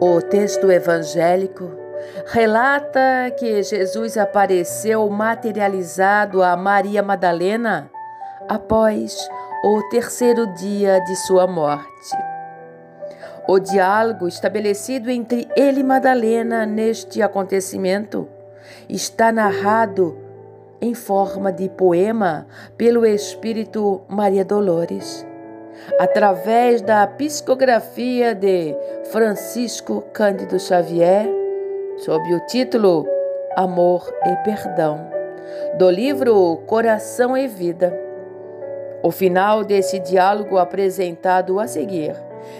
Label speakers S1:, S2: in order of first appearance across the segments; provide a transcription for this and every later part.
S1: O texto evangélico relata que Jesus apareceu materializado a Maria Madalena após o terceiro dia de sua morte. O diálogo estabelecido entre ele e Madalena neste acontecimento está narrado em forma de poema pelo espírito Maria Dolores através da psicografia de Francisco Cândido Xavier, sob o título Amor e Perdão, do livro Coração e Vida. O final desse diálogo apresentado a seguir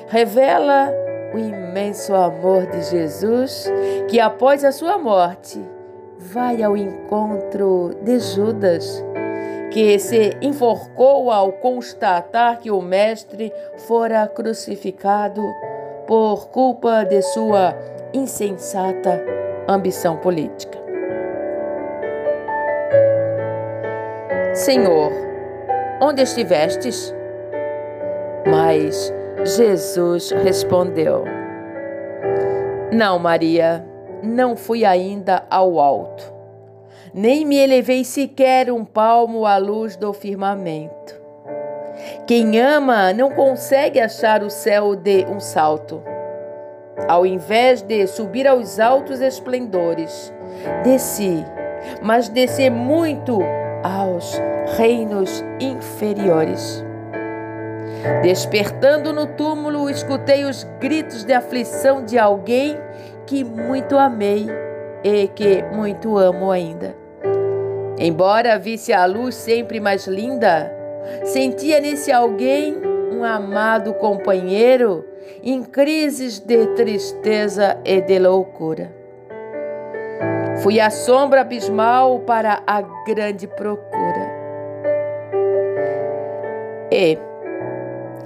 S1: revela o imenso amor de Jesus que, após a sua morte, vai ao encontro de Judas que se enforcou ao constatar que o Mestre fora crucificado por culpa de sua insensata ambição política. Senhor, onde estivestes? Mas Jesus respondeu: Não, Maria, não fui ainda ao alto nem me elevei sequer um palmo à luz do firmamento. Quem ama não consegue achar o céu de um salto. Ao invés de subir aos altos esplendores, desci, mas desci muito aos reinos inferiores. Despertando no túmulo, escutei os gritos de aflição de alguém que muito amei e que muito amo ainda. Embora visse a luz sempre mais linda, sentia nesse alguém um amado companheiro em crises de tristeza e de loucura. Fui a sombra abismal para a grande procura. E,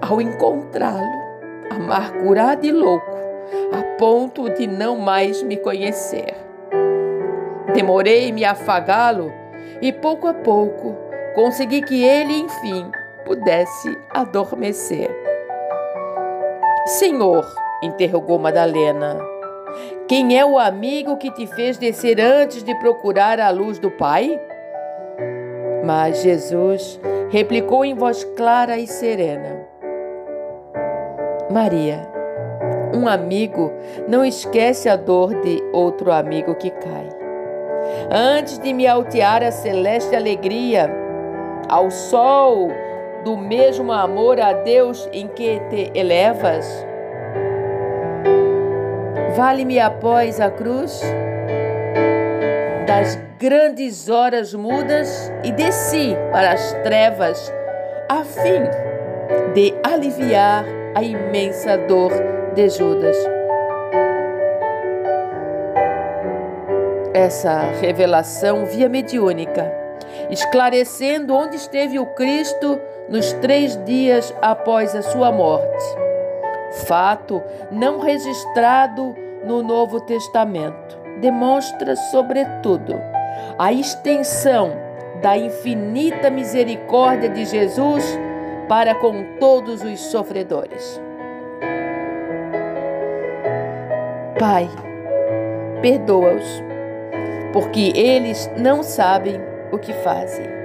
S1: ao encontrá-lo, amargurado e louco, a ponto de não mais me conhecer. Demorei-me a afagá-lo e pouco a pouco consegui que ele, enfim, pudesse adormecer. Senhor, interrogou Madalena, quem é o amigo que te fez descer antes de procurar a luz do Pai? Mas Jesus replicou em voz clara e serena: Maria, um amigo não esquece a dor de outro amigo que cai antes de me altear a celeste alegria, ao sol do mesmo amor a Deus em que te elevas? Vale-me após a cruz das grandes horas mudas e desci para as trevas, a fim de aliviar a imensa dor de Judas. Essa revelação via mediúnica, esclarecendo onde esteve o Cristo nos três dias após a sua morte. Fato não registrado no Novo Testamento, demonstra, sobretudo, a extensão da infinita misericórdia de Jesus para com todos os sofredores. Pai, perdoa-os porque eles não sabem o que fazem.